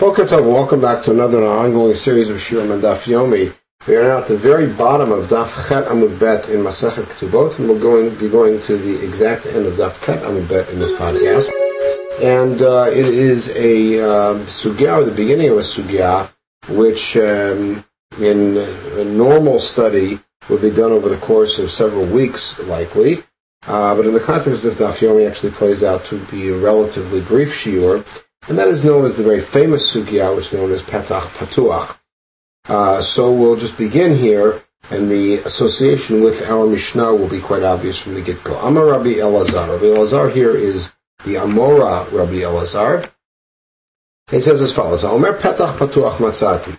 Boker Tov, welcome back to another ongoing series of Shiurim and Daf Yomi. We are now at the very bottom of Daf Chet Amud Bet in Masechet Ketubot, and we're going be going to the exact end of Daf Chet Amud Bet in this podcast. And uh, it is a uh, sugya, or the beginning of a sugya, which um, in a normal study would be done over the course of several weeks, likely. Uh, but in the context of Daf Yomi, actually plays out to be a relatively brief shiur and that is known as the very famous sugya, which is known as Petach Patuach. Uh, so we'll just begin here, and the association with our Mishnah will be quite obvious from the get-go. Amar Rabbi Elazar. Rabbi Elazar here is the Amora Rabbi Elazar. He says as follows, Omer Petach Patuach Matzati.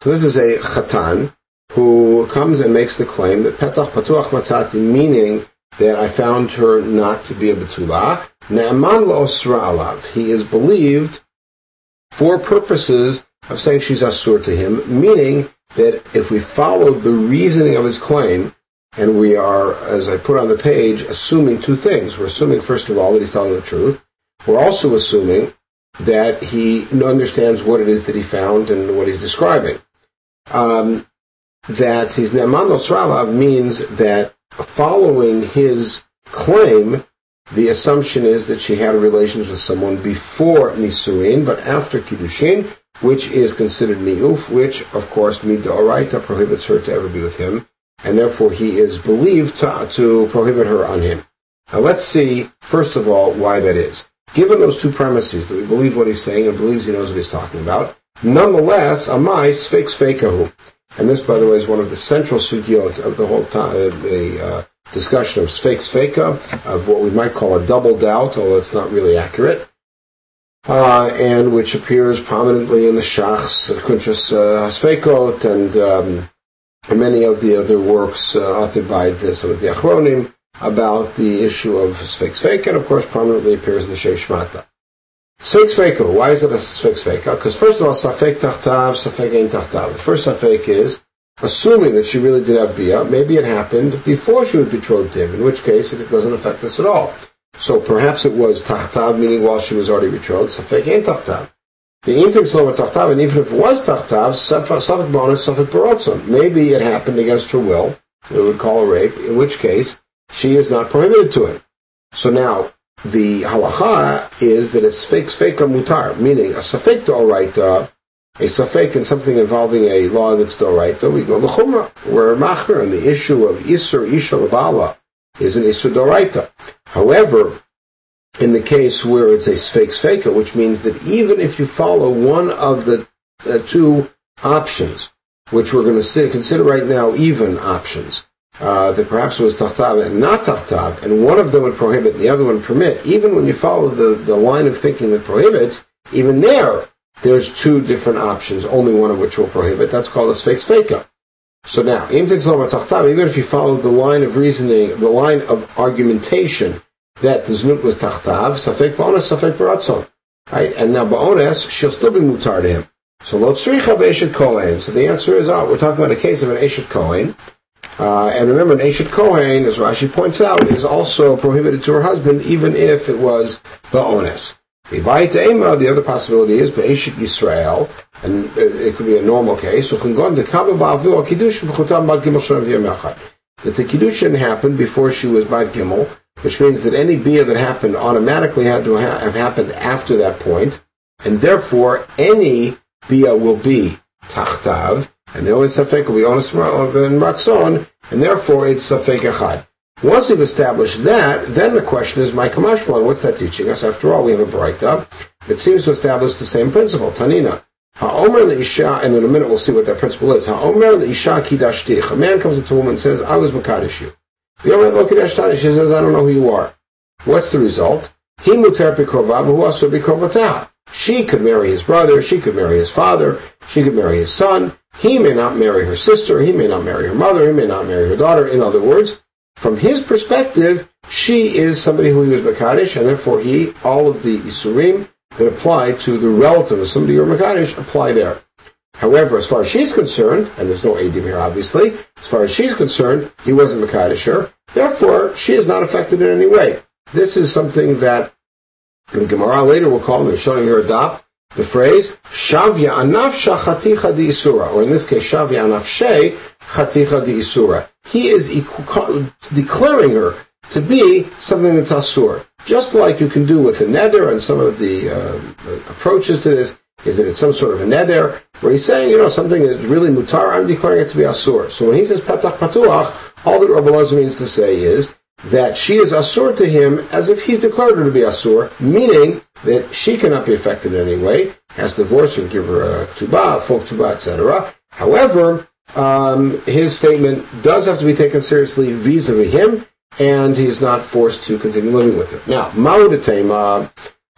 So this is a chatan who comes and makes the claim that Petach Patuach Matzati, meaning that I found her not to be a Betula. Ne'aman lo'osra alav. He is believed for purposes of saying she's asur to him, meaning that if we follow the reasoning of his claim, and we are, as I put on the page, assuming two things. We're assuming, first of all, that he's telling the truth. We're also assuming that he understands what it is that he found and what he's describing. Um, that he's Ne'aman Nosralav means that following his claim, the assumption is that she had relations with someone before Nisuin, but after Kiddushin, which is considered Ni'uf, which, of course, Midoraita prohibits her to ever be with him, and therefore he is believed to, to prohibit her on him. Now let's see, first of all, why that is. Given those two premises, that we believe what he's saying and believes he knows what he's talking about, nonetheless, amai sfeik sfeikahu. And this, by the way, is one of the central sugyot of the whole time, uh, the uh, discussion of sfeik sfeika, of what we might call a double doubt, although it's not really accurate, uh, and which appears prominently in the Shachs, Kunchas uh, Sfeikot, and um, many of the other works uh, authored by the, some of the Achronim about the issue of sfeik sfeika, and of course prominently appears in the Shev Shmata. Sfeik Sfeiko. Why is it a Sfeik Sfeiko? Because first of all, Safek Tachtav, Safek Ein Tachtav. The first Safek is, assuming that she really did have Bia, maybe it happened before she was betrothed to him, in which case it doesn't affect us at all. So perhaps it was Tachtav, meaning while she was already betrothed, Safek Ein Tachtav. The Intim Slova Tachtav, and even if it was Tachtav, Safek Bonus, Safek Barotzon. Maybe it happened against her will, we would call a rape, in which case she is not prohibited to it. So now, the halacha is that it's fake sfeika mutar, meaning a safek doraita, a safek in something involving a law that's doraita, we go l'chumra. We're machmer, and the issue of isur isha labala is an isur doraita. However, in the case where it's a sfeik sfeika, which means that even if you follow one of the uh, two options, which we're going to consider right now even options, uh, that perhaps was tachtav and not tachtav, and one of them would prohibit and the other one permit, even when you follow the, the line of thinking that prohibits, even there, there's two different options, only one of which will prohibit. That's called a sfeik sfeika. So now, even if you follow the line of reasoning, the line of argumentation that the znut was tachtav, safek ba'ones, safek baratzon. Right? And now ba'ones, she'll still be mutar to him. So lo tzricha be'eshet kohen. So the answer is, oh, we're talking about a case of an eshet kohen, uh, and remember, an Eshet Kohen, as Rashi points out, is also prohibited to her husband, even if it was Ba'ones. The other possibility is Be'eshet Yisrael, and uh, it could be a normal case. That the Kiddushin happened before she was Bad Gimel, which means that any Bia that happened automatically had to have happened after that point, and therefore any Bia will be Tachtav, and the only safek will be honest in uh, ratzon, and therefore it's safek echad. Once we've established that, then the question is, my kamashmalan, what's that teaching us? After all, we have a breakdown. It seems to establish the same principle. Tanina. Ha'omer le'isha, and in a minute we'll see what that principle is. Ha'omer le'isha kidashtich. A man comes to a woman and says, I was makadish you. The Omer lo she says, I don't know who you are. What's the result? He mutar bikrovav, who also bikrovatah. She could marry his brother, she could marry his father, she could marry his son, he may not marry her sister, he may not marry her mother, he may not marry her daughter. In other words, from his perspective, she is somebody who he was Makadish, and therefore he, all of the Isurim that apply to the relative of somebody who are Makadish apply there. However, as far as she's concerned, and there's no Adim here obviously, as far as she's concerned, he wasn't Makadish her, therefore she is not affected in any way. This is something that the Gemara later will call, they're showing her adopt, the phrase Shavya anaf chaticha di isura, or in this case Shavya anafshe chaticha di isura. He is declaring her to be something that's asur, just like you can do with a neder, and some of the uh, approaches to this is that it's some sort of a neder, where he's saying, you know, something that's really mutar, I'm declaring it to be asur. So when he says petach patuach, all that Rabbi Lazar means to say is that she is asur to him as if he's declared her to be asur, meaning that she cannot be affected in any way, has to divorce her, give her a ktubah, folk ktubah, etc. However, um, his statement does have to be taken seriously vis-a-vis him, and he's not forced to continue living with her. Now, Ma'udatema,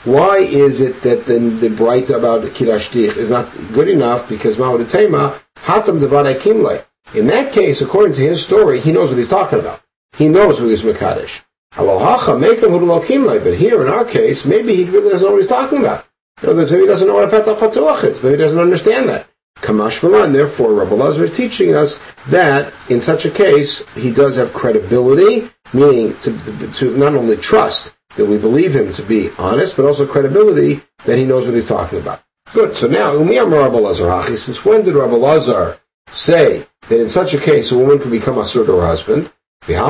why is it that the, the bright about Kiddush is not good enough? Because Ma'udatema, Hatam Devadai Kimle. In that case, according to his story, he knows what he's talking about. He knows who is Mekadesh. But here in our case, maybe he really doesn't know what he's talking about. In other words, maybe he doesn't know what a patuach is. Maybe he doesn't understand that. Kamash Malan, therefore, Rabbi Lazar is teaching us that in such a case, he does have credibility, meaning to, to not only trust that we believe him to be honest, but also credibility that he knows what he's talking about. Good. So now, Umiyam Rabbi Lazar Hachi, since when did Rabbi Lazar say that in such a case a woman can become a to her husband? He makes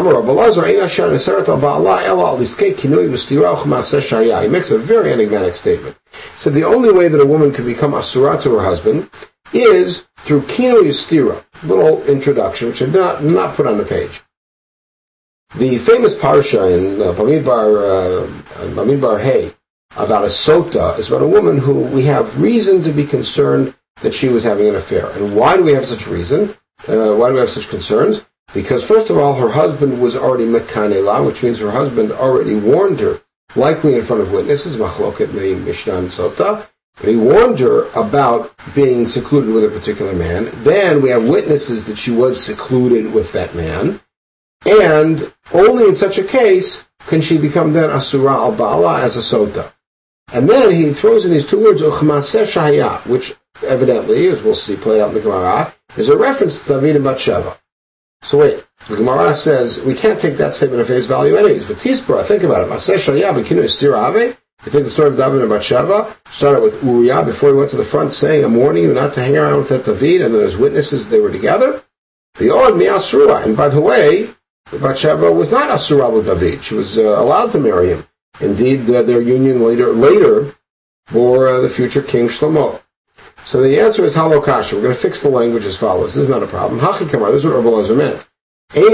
a very enigmatic statement. He said the only way that a woman can become asura to her husband is through kino yustira, little introduction, which I did not, not put on the page. The famous parsha in uh, Bamidbar, uh, Bamidbar Hay about a sota is about a woman who we have reason to be concerned that she was having an affair. And why do we have such reason? Uh, why do we have such concerns? Because first of all, her husband was already mekanela, which means her husband already warned her, likely in front of witnesses, machloket me mishnah and sota, he warned her about being secluded with a particular man. Then we have witnesses that she was secluded with that man. And only in such a case can she become then asura al ba'ala as a sota. And then he throws in these two words, which evidently, as we'll see played out in the Gemara, is a reference to David and Bathsheba. So wait, the Gemara says we can't take that statement at face value anyways. But Tispra, think about it. Maseh shahaya b'kinu istirave. You think the story of David and Bathsheba started with Uriah before he went to the front saying, I'm warning you not to hang around with that David, and then as witnesses they were together? And by the way, Bathsheba was not Asura David. She was uh, allowed to marry him. Indeed, uh, their union later later bore uh, the future king Shlomo. So the answer is halokasha. We're going to fix the language as follows. This is not a problem. Hachikamar. This is what Rabbi meant. Eh, the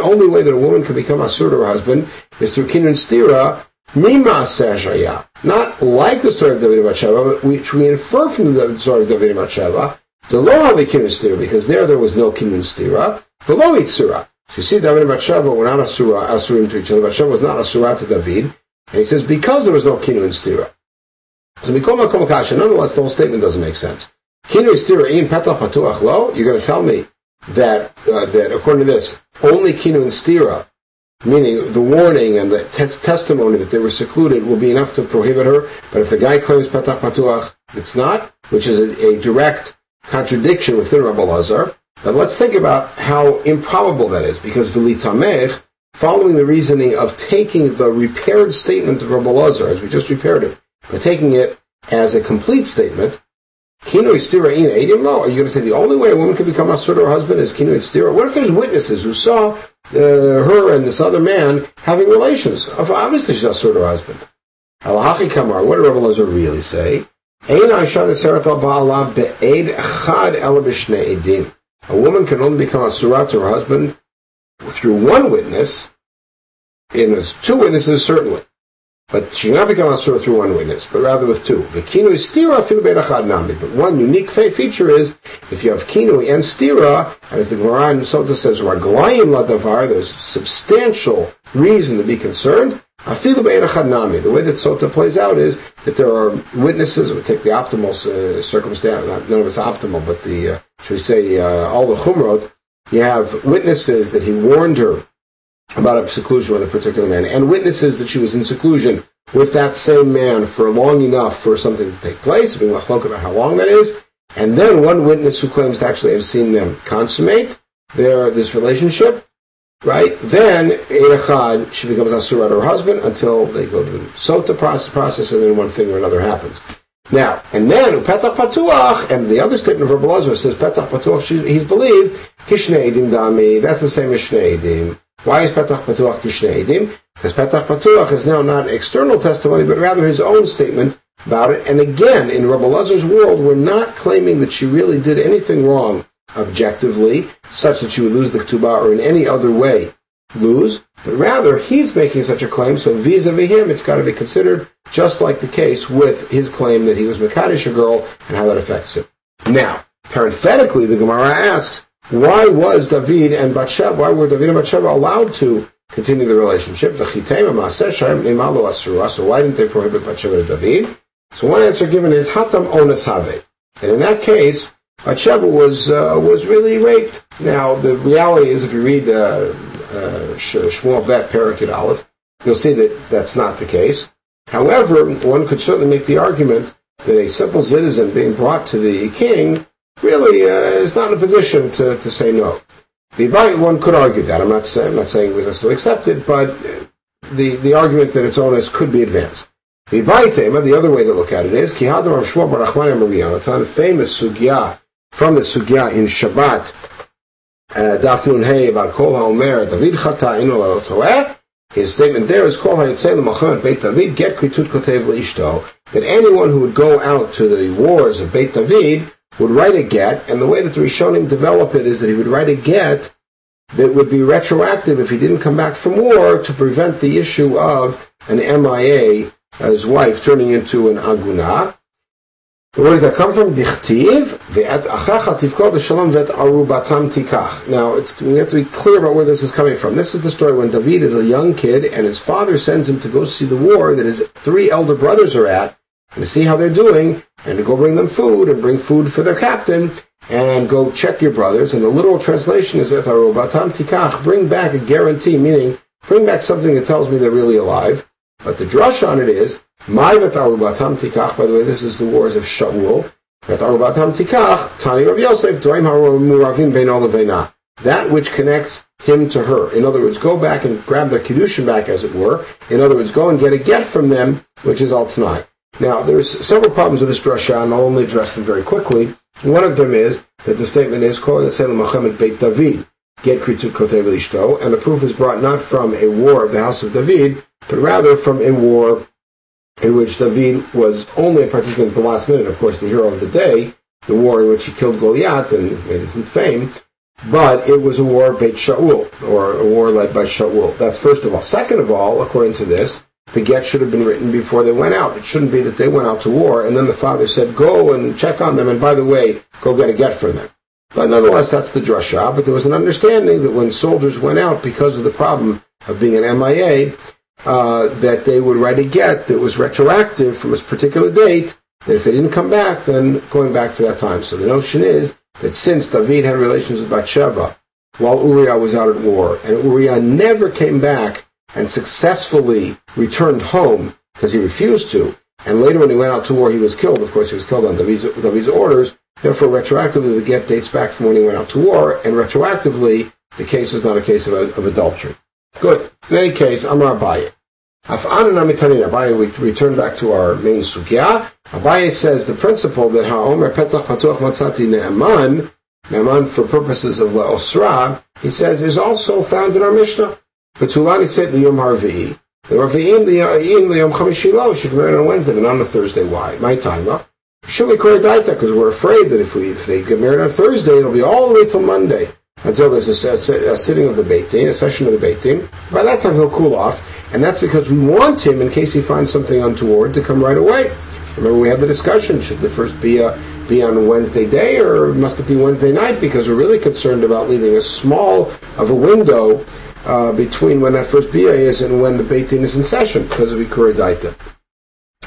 only way that a woman can become asur to her husband is through kinun stira, not like the story of David but which we infer from the story of David and Bathsheba, the law of the kinun stira, because there there was no kinun stira, below iksura. So you see, David and Bathsheba were not asura, asurim to each other. Bathsheba was not asura to David, and he says because there was no kinun stira. So mikol makom kasha. Nonetheless, the whole statement doesn't make sense. You're going to tell me that uh, that according to this, only kinu and stira meaning the warning and the te- testimony that they were secluded will be enough to prohibit her. But if the guy claims petach patuach, it's not, which is a, a direct contradiction within Rabbi Lazar. But let's think about how improbable that is, because Vilitamech, following the reasoning of taking the repaired statement of Rabbi Lazar, as we just repaired it, but taking it as a complete statement, Kino Istira in Edim Lo, are you going to say the only way a woman can become a sort of husband is Kino Istira? What if there's witnesses who saw uh, her and this other man having relations? Obviously she's a sort of husband. Alahachi Kamar, what did Rabbi Lazar really say? A woman can only become a surah to her husband through one witness, in two witnesses certainly. But she cannot become asura through one witness, but rather with two. The kinu is stira fil nami. But one unique feature is if you have kinu and stira, as the Gemara in Sota says, raglayim ladavar, there's substantial reason to be concerned. Afilu nami. The way that Sota plays out is that there are witnesses. We take the optimal uh, circumstance. Not, none of it's optimal, but the uh, should we say uh, all the chumrot. You have witnesses that he warned her about a seclusion with a particular man, and witnesses that she was in seclusion with that same man for long enough for something to take place, being machlok about how long that is, and then one witness who claims to actually have seen them consummate their this relationship, right? Then Echad, she becomes Asur on her husband until they go to the Sota process, process and then one thing or another happens. Now, and then Petach Patuach, and the other statement of Rabbi Lazar says Petach Patuach, he's believed, Kishne Edim Dami, that's the same as Shne Edim. Why is Petach Patuach Kishne Edim? Because Petach Patuach is now not external testimony, but rather his own statement about it. And again, in Rabbi Lazar's world, we're not claiming that she really did anything wrong objectively, such that she would lose the ketubah or in any other way lose, but rather he's making such a claim, so vis-a-vis him, it's got to be considered just like the case with his claim that he was Makadish girl and how that affects him. Now, parenthetically, the Gemara asks, why was David and Bathsheba, why were David and Bathsheba allowed to continue the relationship? So why didn't they prohibit Bathsheba to David? So one answer given is Hatam Onas Have. And in that case, Bathsheba was uh, was really raped. Now the reality is, if you read uh, uh, Shmuel Bet Parakid Aleph, you'll see that that's not the case. However, one could certainly make the argument that a simple citizen being brought to the king really uh, is not in a position to, to say no. The one could argue that. I'm not I'm not saying we necessarily accept it, but the the argument that its owners could be advanced. The the other way to look at it is, It's on the famous sugya from the sugya in Shabbat, uh, Daf Nun Hey about Kol HaOmer, David Chata Inu Torah. His statement there is Kol HaYotzei L'Machem Beit David Get Kritut Kotev L'Ishto, that anyone who would go out to the wars of Beit David would write a get, and the way that the Rishonim develop it is that he would write a get that would be retroactive if he didn't come back from war to prevent the issue of an MIA, his wife turning into an aguna. Where does that come from? Dichtiv ve'et achacha tivkod shalom ve'et arubatam tikach. Now, we have to be clear about where this is coming from. This is the story when David is a young kid and his father sends him to go see the war that his three elder brothers are at and see how they're doing and to go bring them food and bring food for their captain and go check your brothers. And the literal translation is et arubatam tikach, bring back a guarantee, meaning bring back something that tells me they're really alive. But the drush on it is my v'tarubatam tikach, by the way, this is the wars of Shaul. V'tarubatam tikach, Tani Rav Yosef, Dvaim muravim bein That which connects him to her. In other words, go back and grab the Kiddushin back, as it were. In other words, go and get a get from them, which is all tonight. Now, there's several problems with this drasha, and I'll only address them very quickly. One of them is that the statement is, calling it Salem Muhammad Beit David, get Kritut Kotev Lishto, and the proof is brought not from a war of the house of David, but rather from a war in which David was only a participant at the last minute, of course, the hero of the day, the war in which he killed Goliath and made his fame, but it was a war Beit Shaul, or a war led by Shaul. That's first of all. Second of all, according to this, the get should have been written before they went out. It shouldn't be that they went out to war and then the father said, go and check on them, and by the way, go get a get for them. But nonetheless, that's the drasha. But there was an understanding that when soldiers went out because of the problem of being an MIA, uh, that they would write a get that was retroactive from a particular date, that if they didn't come back, then going back to that time. So the notion is that since David had relations with Bathsheba while Uriah was out at war, and Uriah never came back and successfully returned home because he refused to, and later when he went out to war, he was killed. Of course, he was killed on David's, orders. Therefore, retroactively, the get dates back from when he went out to war, and retroactively, the case was not a case of, of adultery. Good. In any case, Amar Abaye. Abaye, we return back to our main sugya. Abaye says the principle that ha'omer petach patuach matzati ne'eman, ne'eman for purposes of le'osra, he says is also found in our Mishnah. Betulani said the Yom Harvi'i. The Ravi'im, the Yom Chamishi lo, should be married on Wednesday, but not on a Thursday. Why? My time up. Should we call daita? Because we're afraid that if we if they get married on Thursday, it'll be all the way till Monday until there's a, a, a sitting of the Beit Din, a session of the Beit Din. By that time, he'll cool off, and that's because we want him, in case he finds something untoward, to come right away. Remember, we had the discussion: should the first be a be on Wednesday day, or must it be Wednesday night? Because we're really concerned about leaving a small of a window uh, between when that first bia is and when the Beit is in session because of Ikura Daita.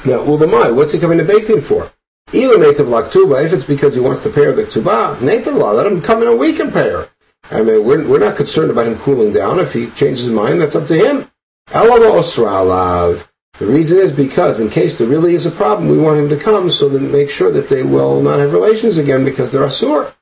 Now, Ulamai, what's he coming to Beit for? Either native laktuba, if it's because he wants to pay her the ktuba, native law, let him come in a week and pay her. I mean, we're, we're not concerned about him cooling down. If he changes his mind, that's up to him. The reason is because in case there really is a problem, we want him to come so that make sure that they will not have relations again because they're asur.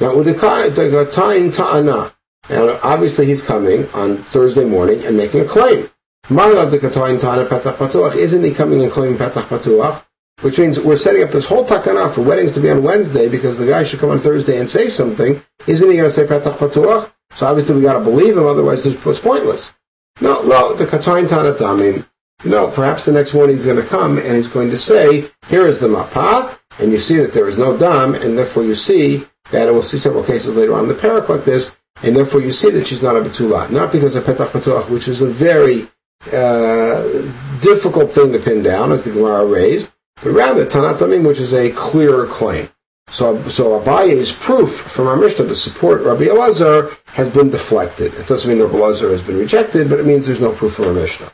Now with the time ta'ana, And obviously he's coming on Thursday morning and making a claim. Isn't he coming and claiming Petach Patuach? Which means we're setting up this whole takana for weddings to be on Wednesday because the guy should come on Thursday and say something. Isn't he going to say Petach Patuach? So obviously we got to believe him, otherwise it's pointless. No, no, the Katayin Tanatamin. No, perhaps the next morning he's going to come and he's going to say, here is the Mapah, and you see that there is no Dam, and therefore you see that, and we'll see several cases later on in the parak like this, and therefore you see that she's not a Betula. Not because of Petach Patuach, which is a very uh, difficult thing to pin down, as the Gemara raised, but rather Tanatamim, which is a clearer claim. So, so Abaye's proof from our Mishnah to support Rabbi Elazar has been deflected. It doesn't mean Rabbi Elazar has been rejected, but it means there's no proof from our Mishnah.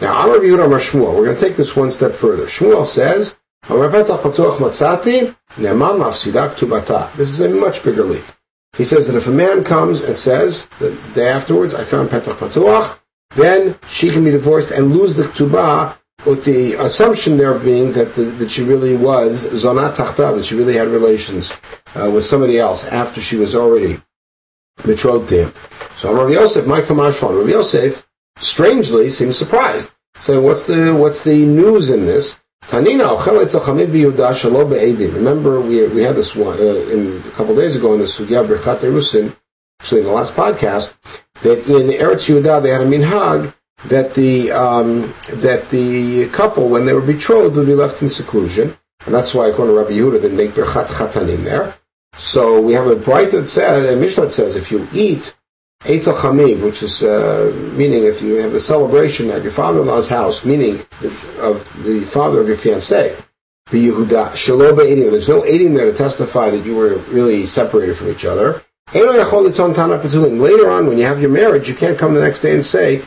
Now, Amar Yehuda Amar Shmuel. We're going to take this one step further. Shmuel says, This is a much bigger leap. He says that if a man comes and says the day afterwards, I found Petach Patuach, then she can be divorced and lose the Ktubah with the assumption there being that, the, that she really was Zonat Tachtav, that she really had relations uh, with somebody else after she was already betrothed to him. So Rav Yosef, my Kamashvan, Rav Yosef, strangely seems surprised, saying, what's the, what's the news in this? Tanina Remember, we, we had this one uh, in, a couple days ago in the Sugya Berchat Erusin, actually in the last podcast, that in Eretz Yehuda they had a minhag that the um, that the couple, when they were betrothed, would be left in seclusion, and that's why according to Rabbi Yehuda, they make berchat chatanim there. So we have a bright that says, a Mishnah says, if you eat Eitzel Chamiv, which is uh, meaning if you have a celebration at your father-in-law's house, meaning of the father of your fiancé, the Yehuda, Shaloba Edim, there's no eating there to testify that you were really separated from each other. Later on, when you have your marriage, you can't come the next day and say, a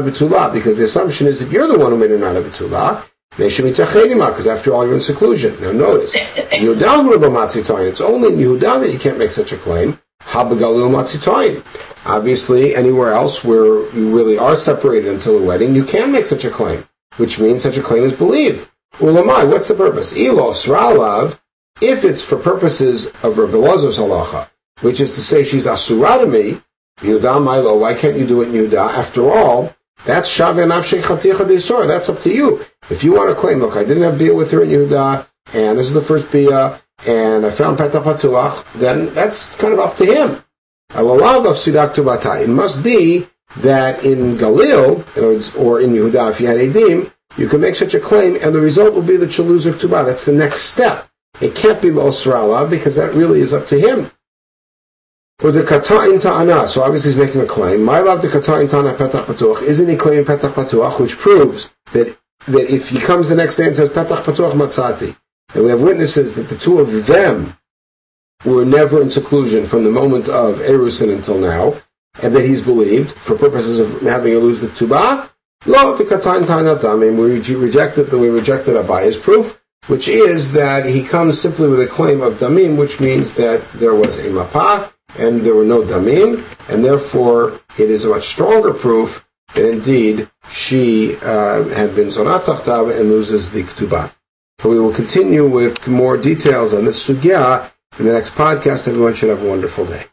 betula, because the assumption is that you're the one who made a betula. Because after all, you're in seclusion. Now notice, it's only in Yehuda that you can't make such a claim. Obviously, anywhere else where you really are separated until the wedding, you can make such a claim, which means such a claim is believed. Ulamai, what's the purpose? Ilos ralav, if it's for purposes of Rabbi Lazar's halacha, which is to say she's asura to me, Yehuda Milo, why can't you do it in? After all, that's Shaveh Nafshei Chaticha That's up to you. If you want to claim, look, I didn't have beer with her in Yehuda, and this is the first beer, and I found Petah Patuach, then that's kind of up to him. It must be that in Galil, or in Yehuda, if you had Edim, you can make such a claim, and the result will be that you'll lose your Tuba. That's the next step. It can't be Lo Srala, because that really is up to him. Or the Kata'in Ta'ana, so obviously he's making a claim. My love the Kata'in Ta'ana Petach Patuach, isn't he claiming Petach Patuach, which proves that, that if he comes the next day and says Petach Patuach Matzati, and we have witnesses that the two of them were never in seclusion from the moment of Erusin until now, and that he's believed, for purposes of having a lose the Tubah, Lo the Kata'in Ta'ana Damim, we rejected, that we rejected a Abaye's proof, which is that he comes simply with a claim of Damim, which means that there was a Mapah, and there were no damim, and therefore it is a much stronger proof that indeed she uh, had been zonat and loses the ketubah. So we will continue with more details on this sugya in the next podcast. Everyone should have a wonderful day.